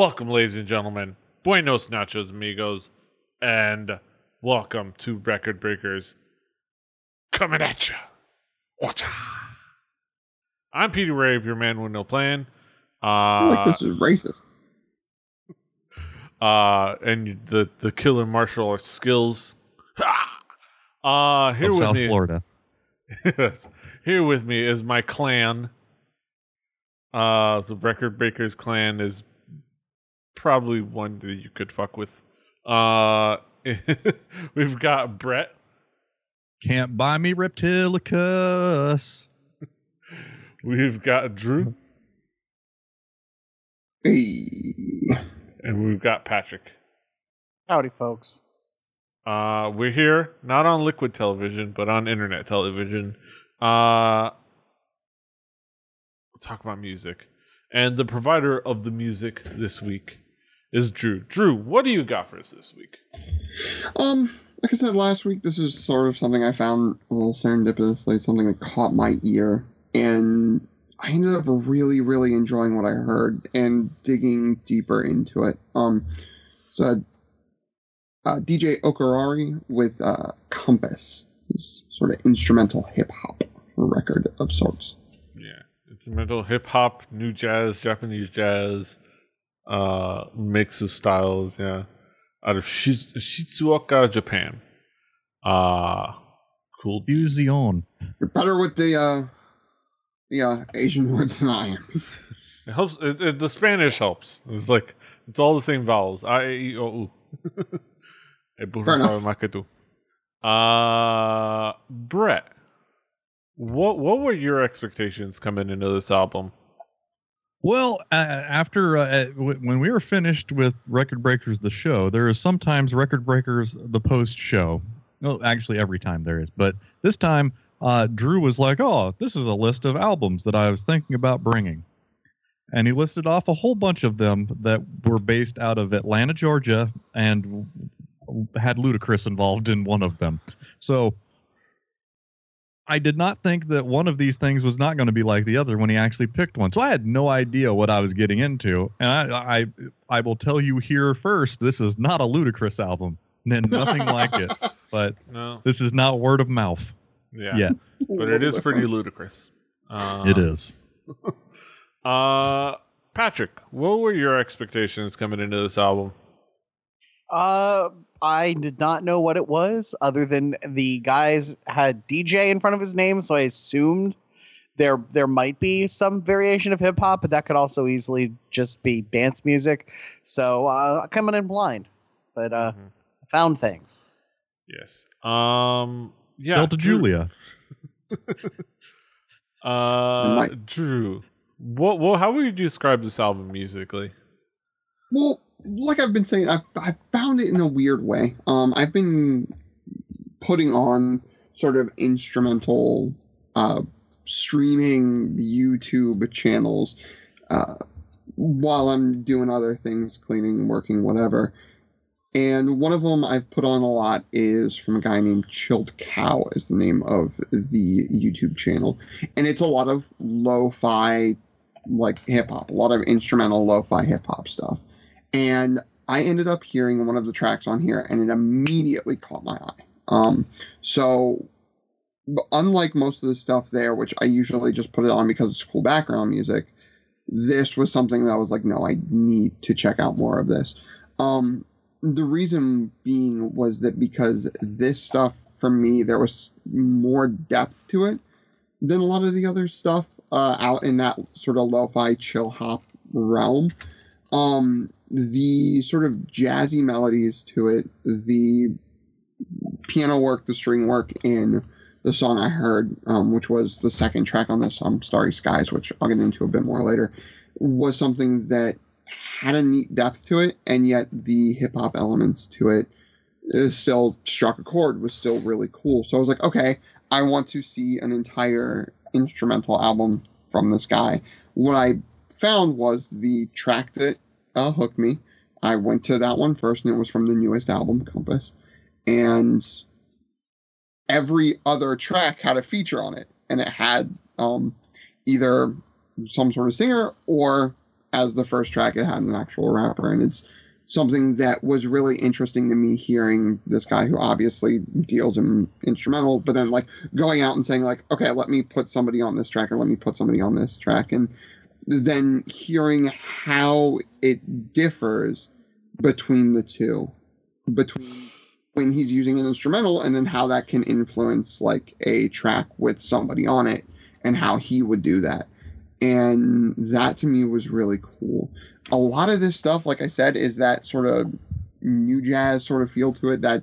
Welcome, ladies and gentlemen. Buenos nachos, amigos, and welcome to Record Breakers. Coming at you. Watcha. I'm Peter Rave, your man with no plan. I feel like Uh, this is racist. uh, and the the killer martial arts skills. Ha! Uh, here of with South me, Florida. yes, here with me is my clan. Uh, the Record Breakers clan is probably one that you could fuck with. Uh, we've got Brett. Can't buy me Reptilicus. We've got Drew, Hey. and we've got Patrick. Howdy, folks. Uh, we're here not on liquid television, but on internet television. Uh, we'll talk about music, and the provider of the music this week is Drew. Drew, what do you got for us this week? Um, like I said last week, this is sort of something I found a little serendipitously, something that caught my ear, and I ended up really, really enjoying what I heard and digging deeper into it. Um, so uh, DJ Okawari with uh, Compass is sort of instrumental hip hop record of sorts. Yeah, instrumental hip hop, new jazz, Japanese jazz, uh, mix of styles. Yeah, out of Shiz- Shizuoka, Japan. Uh cool. Fusion. You're better with the uh, the uh, Asian words than I am. It helps. It, it, the Spanish helps. It's like it's all the same vowels. I e i o u. Eh, burro Fair enough. sabe más que tú. Uh, Brett, what what were your expectations coming into this album? Well, uh, after uh, w- when we were finished with Record Breakers the show, there is sometimes Record Breakers the post show. Well, actually, every time there is, but this time uh, Drew was like, "Oh, this is a list of albums that I was thinking about bringing," and he listed off a whole bunch of them that were based out of Atlanta, Georgia, and had Ludacris involved in one of them. So I did not think that one of these things was not going to be like the other when he actually picked one. So I had no idea what I was getting into. And I I, I will tell you here first, this is not a ludicrous album. N- Nothing like it. But No. this is not word of mouth. Yeah. Yeah, But it is pretty ludicrous. Uh, it is. Uh, Patrick, what were your expectations coming into this album? Uh, I did not know what it was, other than the guys had DJ in front of his name, so I assumed there there might be some variation of hip hop, but that could also easily just be dance music. So uh, coming in blind, but uh, Mhm. found things. Yes. Um. Yeah. Delta Drew- Julia. Uh, Drew, what? What? How would you describe this album musically? Well, like I've been saying, I've, I've found it in a weird way. Um, I've been putting on sort of instrumental uh, streaming YouTube channels uh, while I'm doing other things, cleaning, working, whatever. And one of them I've put on a lot is from a guy named Chilled Cow, is the name of the YouTube channel. And it's a lot of lo fi, like hip hop, a lot of instrumental lo fi hip hop stuff and I ended up hearing one of the tracks on here, and it immediately caught my eye. Um, so, unlike most of the stuff there, which I usually just put it on because it's cool background music, this was something that I was like, no, I need to check out more of this. Um, the reason being was that because this stuff, for me, there was more depth to it than a lot of the other stuff uh, out in that sort of lo-fi chill hop realm um the sort of jazzy melodies to it the piano work the string work in the song i heard um, which was the second track on this um, starry skies which i'll get into a bit more later was something that had a neat depth to it and yet the hip-hop elements to it still struck a chord was still really cool. So i was like okay i want to see an entire instrumental album from this guy. What i found was the track that uh, me. I went to that one first, and it was from the newest album, Compass. And every other track had a feature on it, and it had um, either some sort of singer or as the first track it had an actual rapper and it's something that was really interesting to me hearing this guy who obviously deals in instrumental but then like going out and saying like okay let me put somebody on this track or let me put somebody on this track and then hearing how it differs between the two between when he's using an instrumental and then how that can influence like a track with somebody on it and how he would do that. And that to me was really cool. A lot of this stuff like i said is that sort of new jazz sort of feel to it that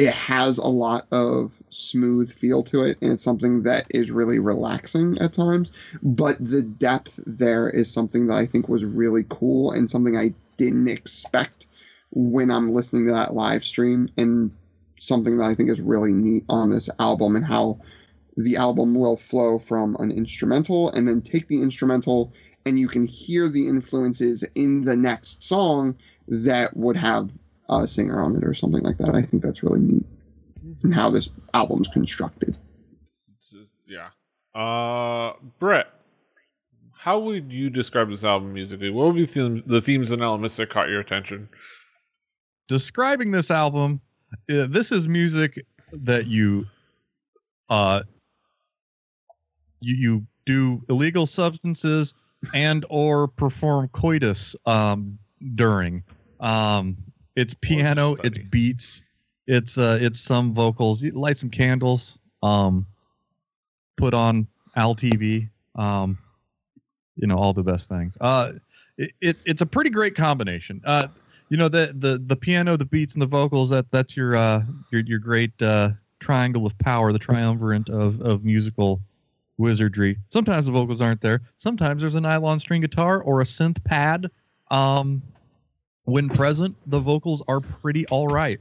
it has a lot of smooth feel to it and it's something that is really relaxing at times but the depth there is something that i think was really cool and something i didn't expect when i'm listening to that live stream and something that i think is really neat on this album and how the album will flow from an instrumental and then take the instrumental and you can hear the influences in the next song that would have a singer on it or something like that. I think that's really neat and how this album's constructed. Yeah. Uh, Brett, how would you describe this album musically? What would be the, the themes and elements that caught your attention? Describing this album, uh, this is music that you uh you you do illegal substances and or perform coitus um during um it's piano it's beats it's uh it's some vocals. You light some candles um put on al tv um you know all the best things. Uh it, it it's a pretty great combination. Uh you know the the the piano the beats and the vocals that that's your uh your your great uh triangle of power the triumvirate of of musical wizardry. Sometimes the vocals aren't there. Sometimes there's a nylon string guitar or a synth pad um when present the vocals are pretty all right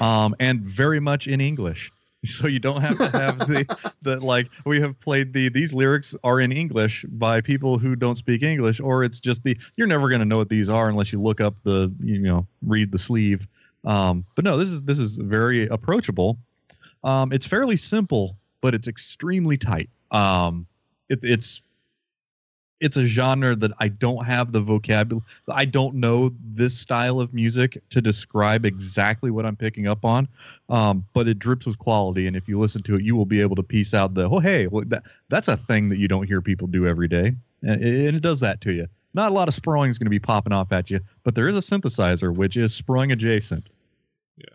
um and very much in english. So you don't have to have the the like we have played the these lyrics are in english by people who don't speak english or it's just the you're never going to know what these are unless you look up the you know read the sleeve. Um but no this is this is very approachable. Um it's fairly simple but it's extremely tight. Um it, it's it's a genre that I don't have the vocabulary. I don't know this style of music to describe exactly what I'm picking up on, um, but it drips with quality. And if you listen to it, you will be able to piece out the oh hey, that that's a thing that you don't hear people do every day, and it, and it does that to you. Not a lot of sproing is going to be popping off at you, but there is a synthesizer which is sproing adjacent. Yes.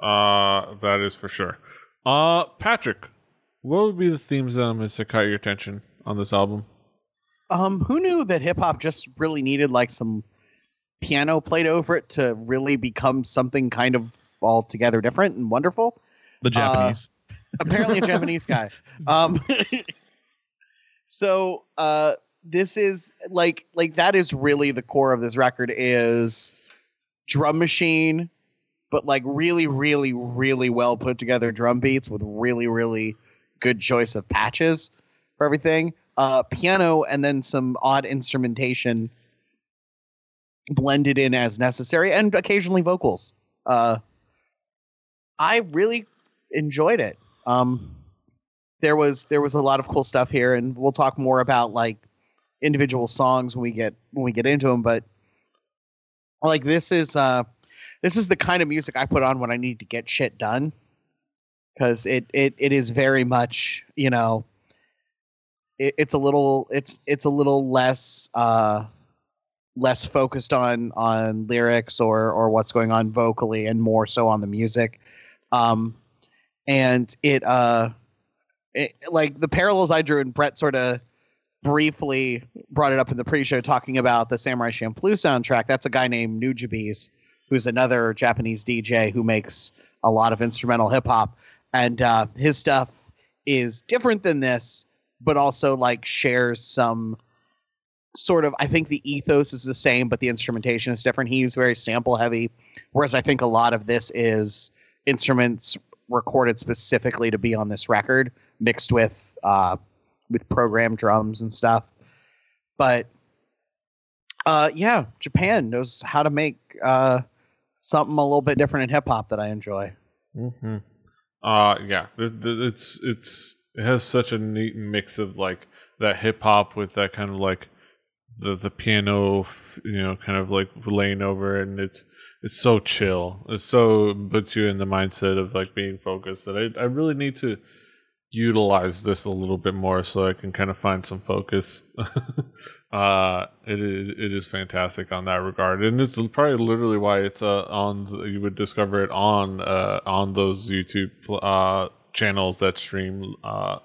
Uh, that is for sure. Uh, Patrick, what would be the themes and elements that caught your attention on this album? Um, who knew that hip hop just really needed like some piano played over it to really become something kind of altogether different and wonderful? The Japanese. Apparently, a Japanese guy. Um, so uh, this is like like that is really the core of this record is drum machine, but like really, really, really well put together drum beats with really, really good choice of patches for everything uh, piano and then some odd instrumentation blended in as necessary and occasionally vocals. Uh, i really enjoyed it. Um, there was there was a lot of cool stuff here and we'll talk more about like individual songs when we get when we get into them but like this is uh this is the kind of music i put on when i need to get shit done because it, it it is very much you know it, it's a little it's it's a little less uh less focused on on lyrics or or what's going on vocally and more so on the music. Um and it uh it, like the parallels i drew and brett sort of briefly brought it up in the pre-show talking about the samurai champloo soundtrack. That's a guy named nujabes who's another japanese dj who makes a lot of instrumental hip-hop. And uh his stuff is different than this but also like shares some sort of I think the ethos is the same, but the instrumentation is different. He's very sample heavy, whereas I think a lot of this is instruments recorded specifically to be on this record, mixed with uh, with program drums and stuff. But uh, yeah, Japan knows how to make uh, something a little bit different in hip hop that I enjoy. Mm-hmm. Uh, yeah, it, it's it's it has such a neat mix of like that hip hop with that kind of like the the piano, you know, kind of like laying over, and it's it's so chill. It's so puts you in the mindset of like being focused. That I I really need to utilize this a little bit more so I can kind of find some focus. uh, it is it is fantastic on that regard, and it's probably literally why it's uh, on. You would discover it on uh, on those YouTube uh, channels that stream uh,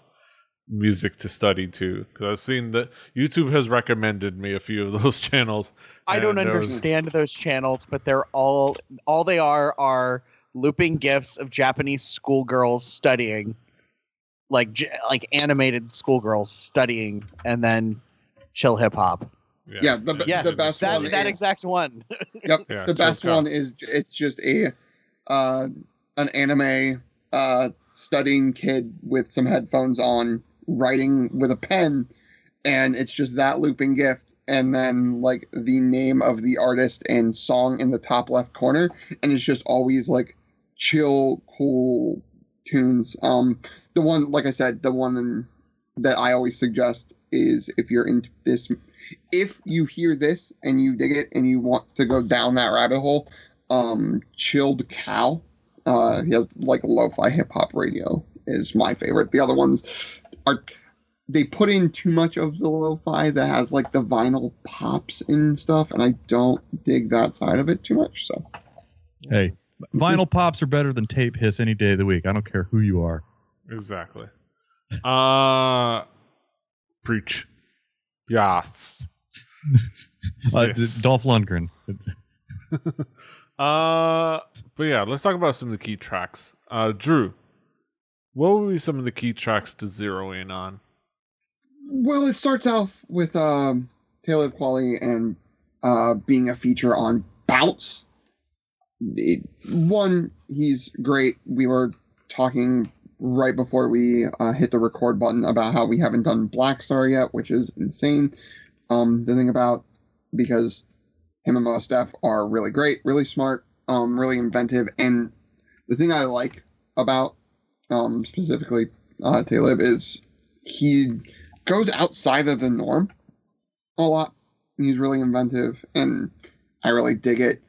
music to study to. Because I've seen that YouTube has recommended me a few of those channels. I don't and there was- understand those channels, but they're all all they are are looping gifs of Japanese schoolgirls studying, like j- like animated schoolgirls studying, and then chill hip hop. Yeah, the- Yes, the best that one that is- exact one. Yep. Yeah, the best one is it's just a uh an anime uh studying kid with some headphones on writing with a pen and it's just that looping gift. And then like the name of the artist and song in the top left corner and it's just always like chill cool tunes. Um the one like i said the one that i always suggest is if you're into this if you hear this and you dig it and you want to go down that rabbit hole, um, Chilled Cow, uh, he has like lo-fi hip hop radio is my favorite. The other ones are they put in too much of the lo-fi that has like the vinyl pops and stuff, and I don't dig that side of it too much. So Hey, vinyl pops are better than tape hiss any day of the week. I don't care who you are. Exactly. Uh preach. Yes. Uh, Yes. Dolph Lundgren. Uh but yeah, let's talk about some of the key tracks. Uh Drew, what would be some of the key tracks to zero in on? Well, it starts off with um, Talib Kweli and uh, being a feature on Bounce. It- one, he's great. We were talking right before we uh, hit the record button about how we haven't done Black Star yet, which is insane. Um, the thing about because Mos Def are really great, really smart, um, really inventive, and the thing I like about um, specifically uh, Talib is he goes outside of the norm a lot. He's really inventive, and I really dig it.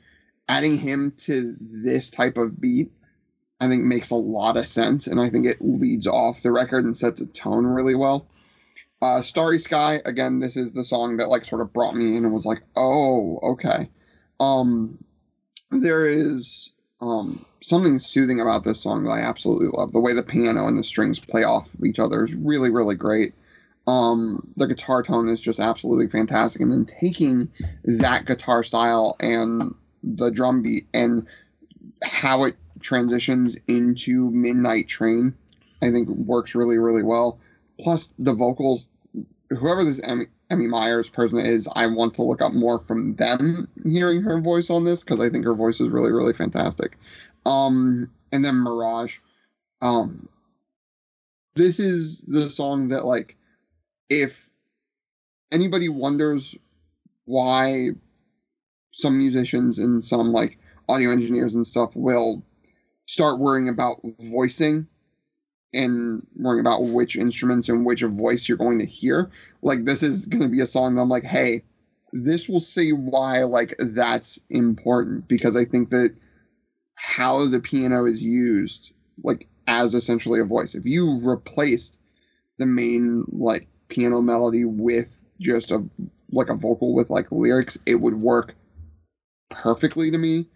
Adding him to this type of beat, I think, makes a lot of sense, and I think it leads off the record and sets a tone really well. Uh, Starry Sky, again, this is the song that like sort of brought me in and was like, oh, okay. Um, there is um something soothing about this song that I absolutely love. The way the piano and the strings play off of each other is really, really great. Um, the guitar tone is just absolutely fantastic, and then taking that guitar style and the drum beat and how it transitions into Midnight Train, I think works really, really well. Plus the vocals, whoever this Emmy, Emmy Myers person is, I want to look up more from them hearing her voice on this because I think her voice is really, really fantastic. Um, and then Mirage. Um, this is the song that like if anybody wonders why some musicians and some like audio engineers and stuff will start worrying about voicing and worrying about which instruments and which voice you're going to hear like this is going to be a song i'm like hey this will say why like that's important because i think that how the piano is used like as essentially a voice. If you replaced the main like piano melody with just a like a vocal with like lyrics it would work perfectly to me.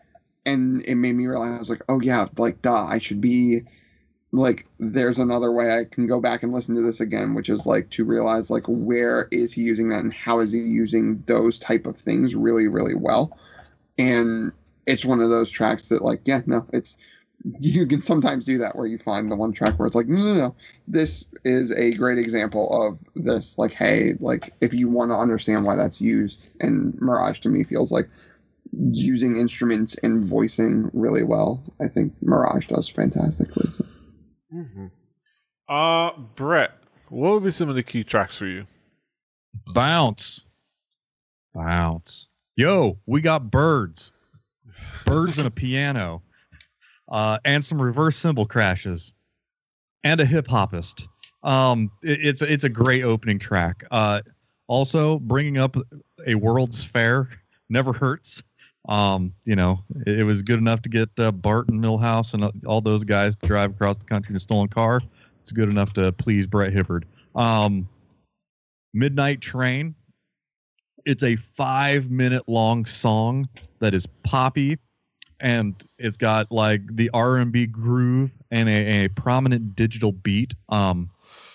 And it made me realize like oh yeah like duh i should be like there's another way i can go back and listen to this again which is like to realize like where is he using that and how is he using those type of things really really well. And it's one of those tracks that like yeah no it's you can sometimes do that where you find the one track where it's like no no no this is a great example of this. Like hey like if you want to understand why that's used and mirage to me feels like using instruments and voicing really well. I think mirage does fantastically so. Mm-hmm. Uh, Brett, what would be some of the key tracks for you? Bounce. Bounce. Yo, we got birds. Birds and a piano. Uh, and some reverse cymbal crashes. And a hip hopist. Um, it- it's it's a great opening track. Uh, also bringing up a World's Fair never hurts. Um, you know, it, it was good enough to get uh, Bart and Milhouse and uh, all those guys to drive across the country in a stolen car. It's good enough to please Brett Hibbard. Um, Midnight Train. It's a five minute long song that is poppy and it's got like the R&B groove and a, a prominent digital beat. Um,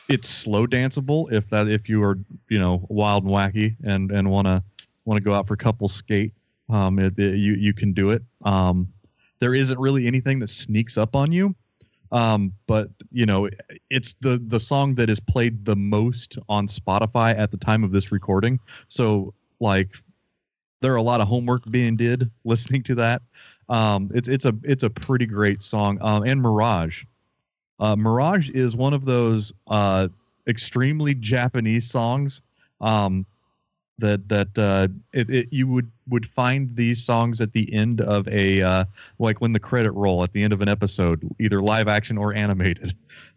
it's slow danceable if that if you are you know wild and wacky and and want to want to go out for a couple skate. Um, it, it- you you can do it. Um, there isn't really anything that sneaks up on you. Um, but you know, it's the the song that is played the most on Spotify at the time of this recording. So like, there are a lot of homework being did listening to that. Um, it's it's a it's a pretty great song. Um, and Mirage, uh, Mirage is one of those uh, extremely Japanese songs. Um, that that uh, it, it you would would find these songs at the end of a uh, like when the credit roll at the end of an episode, either live action or animated.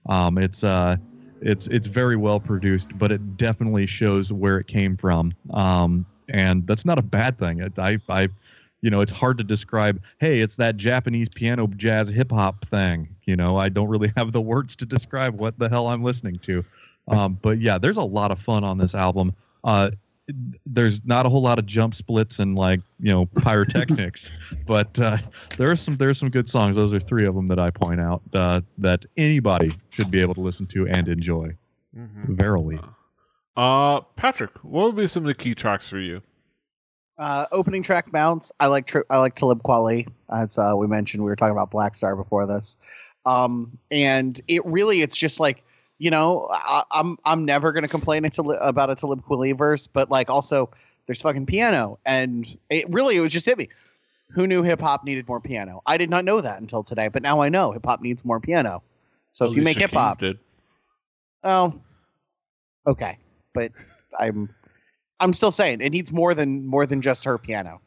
Um, it's uh, it's it's very well produced, but it definitely shows where it came from. Um, and that's not a bad thing. It, I I you know, it's hard to describe. Hey, it's that Japanese piano jazz hip hop thing. You know, I don't really have the words to describe what the hell I'm listening to. Um, but yeah, there's a lot of fun on this album. Uh, there's not a whole lot of jump splits and like you know pyrotechnics, but uh, there are some there's some good songs. Those are three of them that I point out uh, that anybody should be able to listen to and enjoy. Mhm. Verily, Uh, Patrick, what would be some of the key tracks for you? Uh, opening track bounce. I like tri- I like Talib Kweli. As uh, we mentioned, we were talking about Black Star before this, um, and it really it's just like you know I, I'm I'm never gonna complain a about a Talib Kweli verse, but like also there's fucking piano, and it really it was just hit me. Who knew hip hop needed more piano? I did not know that until today, but now I know hip hop needs more piano. So if you make hip hop, Oh, okay, but I'm I'm still saying it needs more than more than just her piano,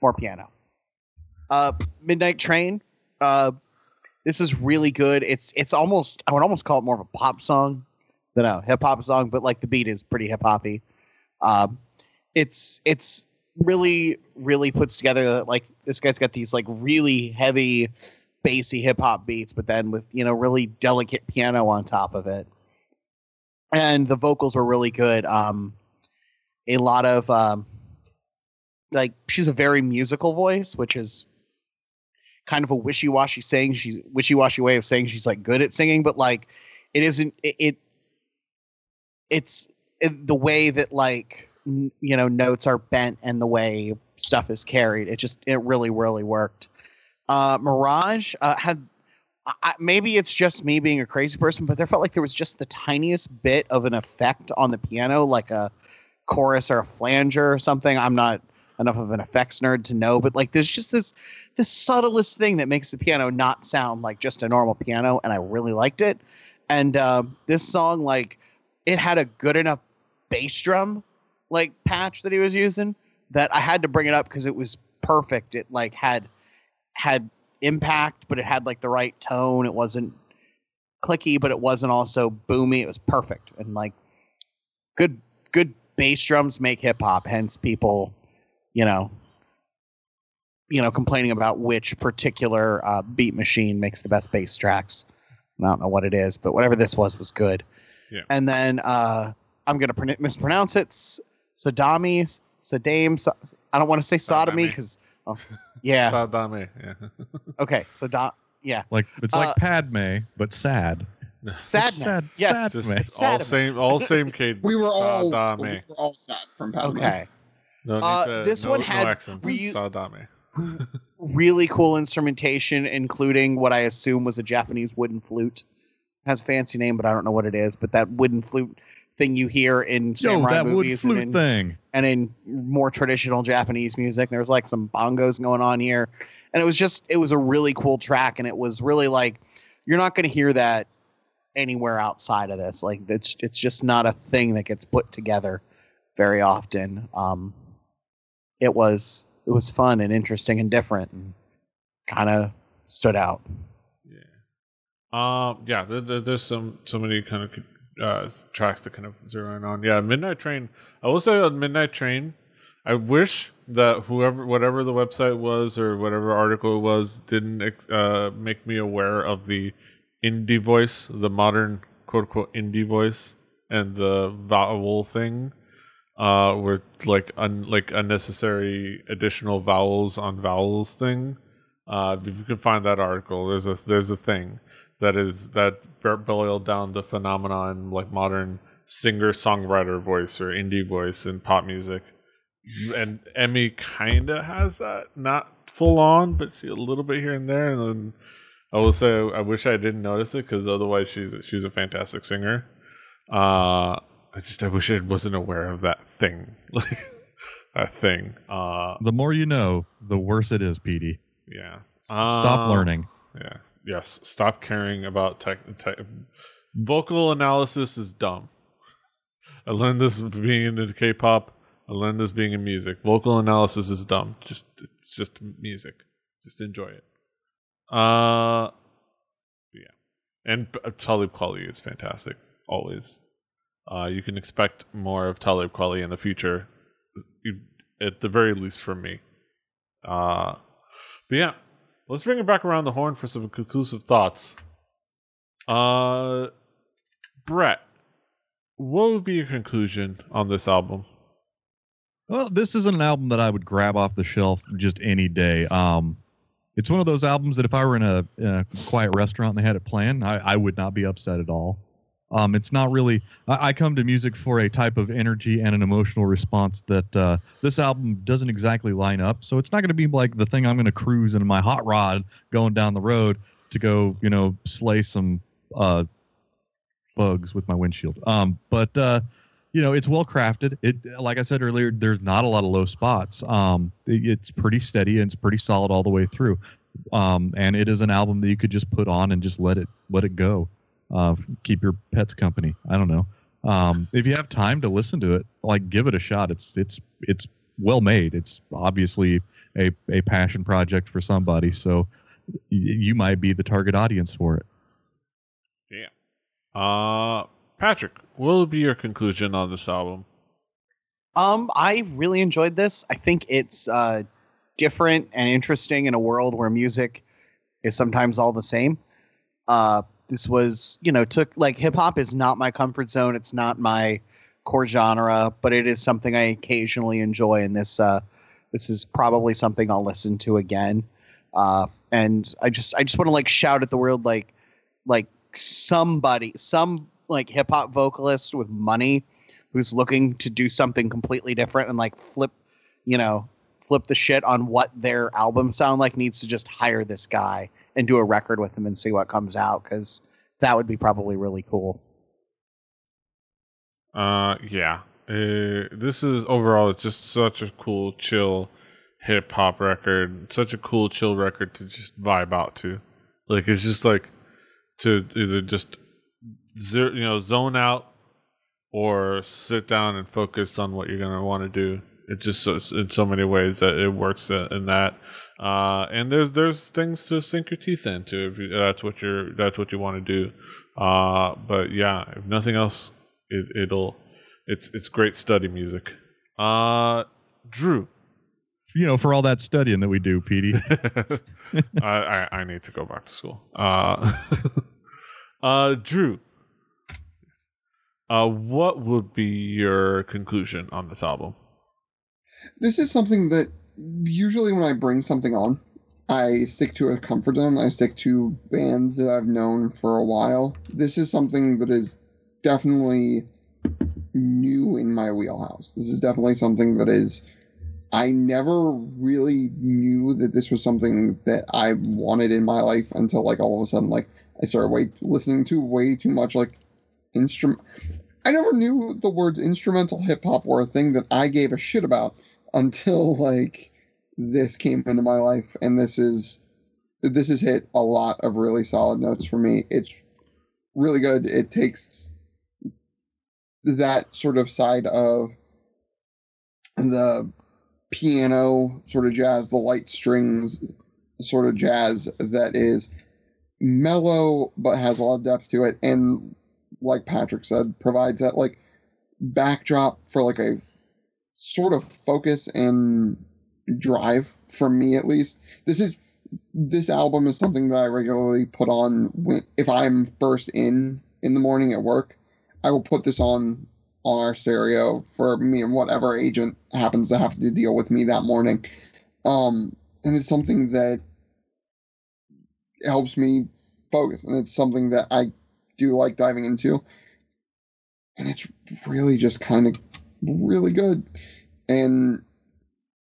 more piano. Uh, Midnight Train. Uh, this is really good. It's it's almost I would almost call it more of a pop song than a hip hop song, but like the beat is pretty hip hoppy. Um, it's it's really really puts together like this guy's got these like really heavy bassy hip hop beats, but then with you know really delicate piano on top of it. And the vocals were really good. Um, a lot of um, like she's a very musical voice, which is kind of a wishy-washy saying. She's wishy-washy way of saying she's like good at singing, but like it isn't. It, it it's it, the way that like n- you know notes are bent and the way stuff is carried. It just it really really worked. Uh, Mirage uh, had I, maybe it's just me being a crazy person, but there felt like there was just the tiniest bit of an effect on the piano, like a chorus or a flanger or something. I'm not enough of an effects nerd to know, but like there's just this this subtlest thing that makes the piano not sound like just a normal piano, and I really liked it. And uh, this song, like, it had a good enough bass drum like patch that he was using that I had to bring it up because it was perfect. It like had had impact, but it had like the right tone. It wasn't clicky, but it wasn't also boomy. It was perfect and like good good bass drums make hip hop. Hence, people, you know, you know, complaining about which particular uh, beat machine makes the best bass tracks. I don't know what it is, but whatever this was was good. Yeah. And then uh, I'm gonna pron- mispronounce it. S- Sadami, Sadame. So- I don't want to say sodomy because, oh, yeah. Sadame. Yeah. Okay, Sadam. Yeah, like it's Uh, like Padme but sad. Sadman. Sad, Yes. sad Just man. all Sadame. same, all same cadence. We were all we Sadame. were all sad from Padme. Okay. No Uh, to, this no, one no had accents. reuse- Sadame. Really cool instrumentation, including what I assume was a Japanese wooden flute. It has a fancy name, but I don't know what it is. But that wooden flute thing you hear in Yo, samurai that wood movies and flute in, thing. and in more traditional Japanese music. There was like some bongos going on here, and it was just it was a really cool track, and it was really like you're not going to hear that anywhere outside of this. Like it's it's just not a thing that gets put together very often. Um, it was it was fun and interesting and different, and kind of stood out. Yeah. Um. Yeah. There, there, there's some so many kind of uh, tracks to kind of zero in on. Yeah, Midnight Train. I will say on Midnight Train, I wish that whoever, whatever the website was or whatever article it was, didn't uh, make me aware of the indie voice, the modern quote unquote indie voice, and the vowel thing, uh, were like un, like unnecessary additional vowels on vowels thing. Uh, if you can find that article, there's a there's a thing that is that boiled down the phenomenon like modern singer songwriter voice or indie voice in pop music and Emmy kind of has that, not full on, but a little bit here and there. And then I will say, I wish I didn't notice it because otherwise she's she's a fantastic singer. Uh, I just I wish I wasn't aware of that thing, like that thing. Uh, the more you know, the worse it is, Petey. Yeah. Stop Uh, learning. Yeah. Yes. Stop caring about tech. tech. Vocal analysis is dumb. I learned this being into K-pop. I learned this being in music. Vocal analysis is dumb. Just it's just music. Just enjoy it. Uh, yeah. And uh, Talib Kweli is fantastic. Always. Uh, you can expect more of Talib Kweli in the future, at the very least from me. Uh, but yeah, let's bring it back around the horn for some conclusive thoughts. Uh, Brett, what would be your conclusion on this album? Well, this isn't an album that I would grab off the shelf just any day. Um, it's one of those albums that if I were in a, in a quiet restaurant and they had it playing, I, I would not be upset at all. Um, it's not really. I, I come to music for a type of energy and an emotional response that uh, this album doesn't exactly line up. So it's not going to be like the thing I'm going to cruise in my hot rod going down the road to go, you know, slay some uh, bugs with my windshield. Um, but uh, you know it's well crafted it like i said earlier there's not a lot of low spots um it- it's pretty steady and it's pretty solid all the way through um and it is an album that you could just put on and just let it let it go uh keep your pets company i don't know um if you have time to listen to it like give it a shot it's it's it's well made it's obviously a a passion project for somebody so y- you might be the target audience for it Yeah. Uh, Patrick, what will be your conclusion on this album? Um, I really enjoyed this. I think it's uh, different and interesting in a world where music is sometimes all the same. Uh, this was, you know, took like hip hop is not my comfort zone. It's not my core genre, but it is something I occasionally enjoy. And this, uh, this is probably something I'll listen to again. Uh, and I just, I just want to like shout at the world, like, like somebody, some like hip hop vocalist with money who's looking to do something completely different and like flip, you know, flip the shit on what their album sound like needs to just hire this guy and do a record with him and see what comes out because that would be probably really cool. Uh, yeah. Uh, this is overall, it's just such a cool, chill hip hop record. Such a cool, chill record to just vibe out to. Like, it's just like to either just zero, you know, zone out or sit down and focus on what you're gonna want to do. It just in so many ways that it works in that. Uh, and there's there's things to sink your teeth into if you, that's what you're that's what you want to do. Uh, but yeah, if nothing else, it, it'll it's it's great study music. Uh, Drew, you know for all that studying that we do Petey. I, I I need to go back to school. Uh, uh, Drew, uh, what would be your conclusion on this album? this is something that usually when I bring something on, I stick to a comfort zone. I stick to bands that I've known for a while. This is something that is definitely new in my wheelhouse. This is definitely something that is. I never really knew that this was something that I wanted in my life until like all of a sudden like I started way listening to way too much like instrument. I never knew the words instrumental hip hop were a thing that I gave a shit about until like this came into my life and this is this has hit a lot of really solid notes for me. It's really good. It takes that sort of side of the piano sort of jazz the light strings sort of jazz that is mellow but has a lot of depth to it and like Patrick said, provides that like backdrop for like a sort of focus and drive for me at least. This is this album is something that I regularly put on when if I'm first in in the morning at work. I will put this on on our stereo for me and whatever agent happens to have to deal with me that morning. Um, and it's something that helps me focus, and it's something that I do like diving into. And it's really just kind of really good. And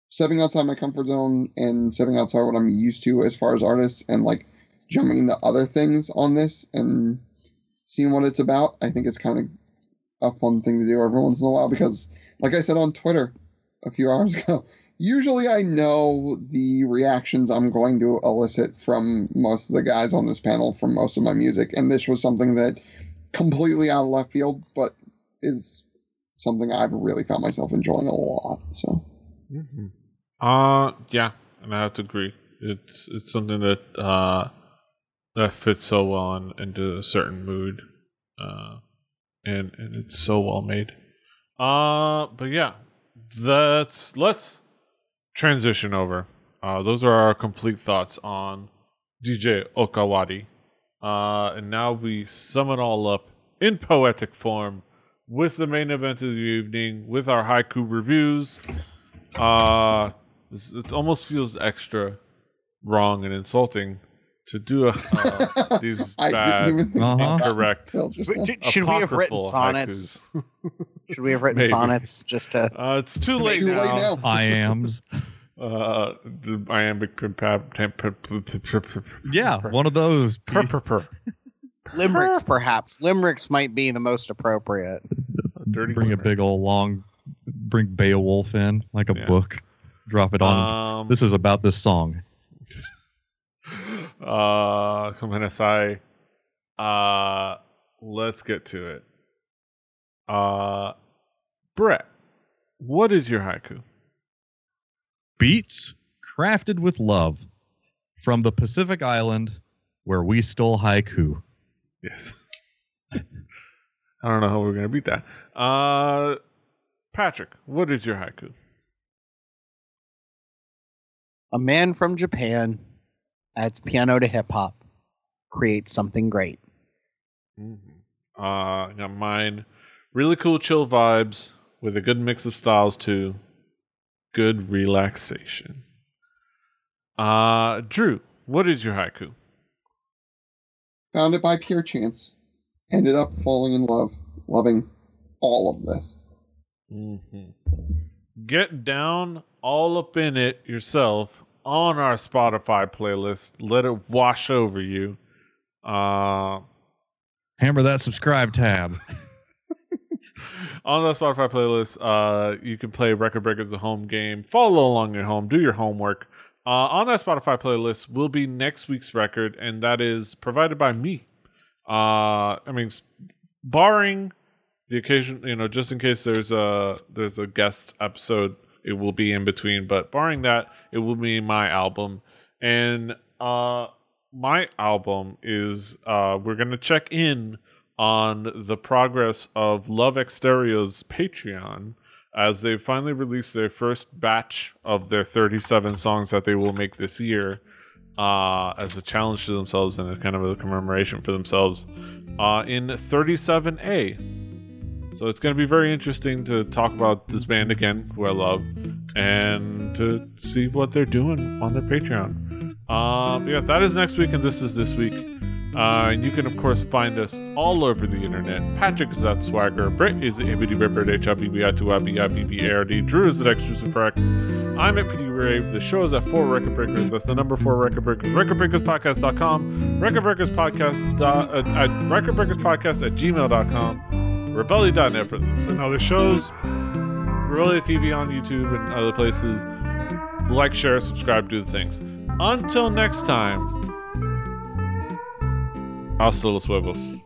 stepping outside my comfort zone and stepping outside what I'm used to as far as artists and like jumping into other things on this and seeing what it's about, I think it's kind of a fun thing to do every once in a while because, like I said on Twitter a few hours ago, usually I know the reactions I'm going to elicit from most of the guys on this panel from most of my music, and this was something that completely out of left field, but is something I've really found myself enjoying a lot. So, Mm-hmm. Uh, yeah, and I have to agree. It's it's something that uh that fits so well in, into a certain mood, uh, and and it's so well made. Uh, but yeah, that's let's transition over. Uh, those are our complete thoughts on DJ Okawari. Uh, and now we sum it all up in poetic form with the main event of the evening, with our haiku reviews. Uh, it almost feels extra wrong and insulting to do a, uh, these bad, even Uh-huh. incorrect, until just But now. d- Should we have written sonnets? Should we have written Maybe. sonnets just to? Uh, it's too Too late, late now. now. I am's. Uh, iambic pim pam tam- pim- pim- pim- pim- pim- Yeah, one of those. Limericks, perhaps. Limericks might be the most appropriate. Dirty bring a big old long, bring Beowulf in like a Yeah. book, drop it on. Um, this is about this song. uh, come on, SI. Uh, let's get to it. Uh, Brett, what is your haiku? Beats crafted with love from the Pacific Island where we stole haiku. Yes. I don't know how we're gonna beat that. Uh, Patrick, what is your haiku? A man from Japan adds piano to hip hop, creates something great. Mm-hmm. Uh, I got mine. Really cool, chill vibes with a good mix of styles too. Good relaxation. Uh, Drew, what is your haiku? Found it by pure chance. Ended up falling in love, loving all of this. Mm-hmm. Get down all up in it yourself on our Spotify playlist. Let it wash over you. Uh, Hammer that subscribe tab. on the Spotify playlist, uh, you can play Record Breakers the home game. Follow along at home. Do your homework. Uh, on that Spotify playlist will be next week's record, and that is provided by me. Uh, I mean, barring the occasion, you know, just in case there's a there's a guest episode, it will be in between. But barring that, it will be my album, and uh, my album is uh, we're gonna check in on the progress of Love Exterio's Patreon as they finally released their first batch of their 37 songs that they will make this year uh, as a challenge to themselves and a kind of a commemoration for themselves uh, in 37A. So it's going to be very interesting to talk about this band again, who I love, and to see what they're doing on their Patreon. Uh, but yeah, that is next week, and this is this week. Uh, and you can, of course, find us all over the internet. Patrick is at Swagger. Britt is at ABD Ripper, H-I-B-B-I-2-I-B-I-B-B-A-R-D. Drew is at Exclusive for X. I'm at PD Rave. The show is at 4 Record Breakers. That's the number 4 Record Breakers. RecordBreakersPodcast.com. Record Breakers Podcast at Record Breakers Podcast at gmail.com. Rebelli.net for this and other shows. Rebelli TV on YouTube and other places. Like, share, subscribe, do the things. Until next time. Hasta los huevos.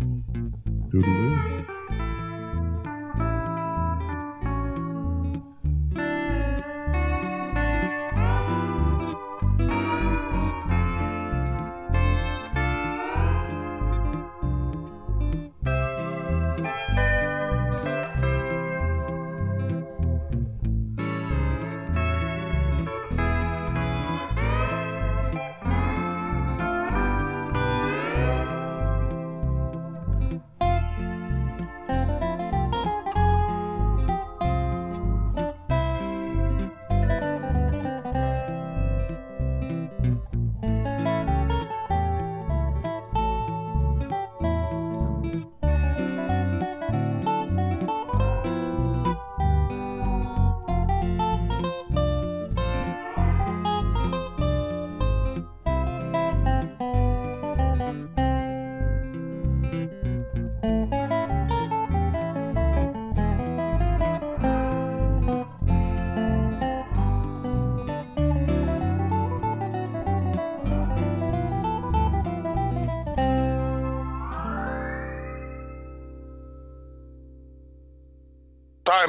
Doodaloo.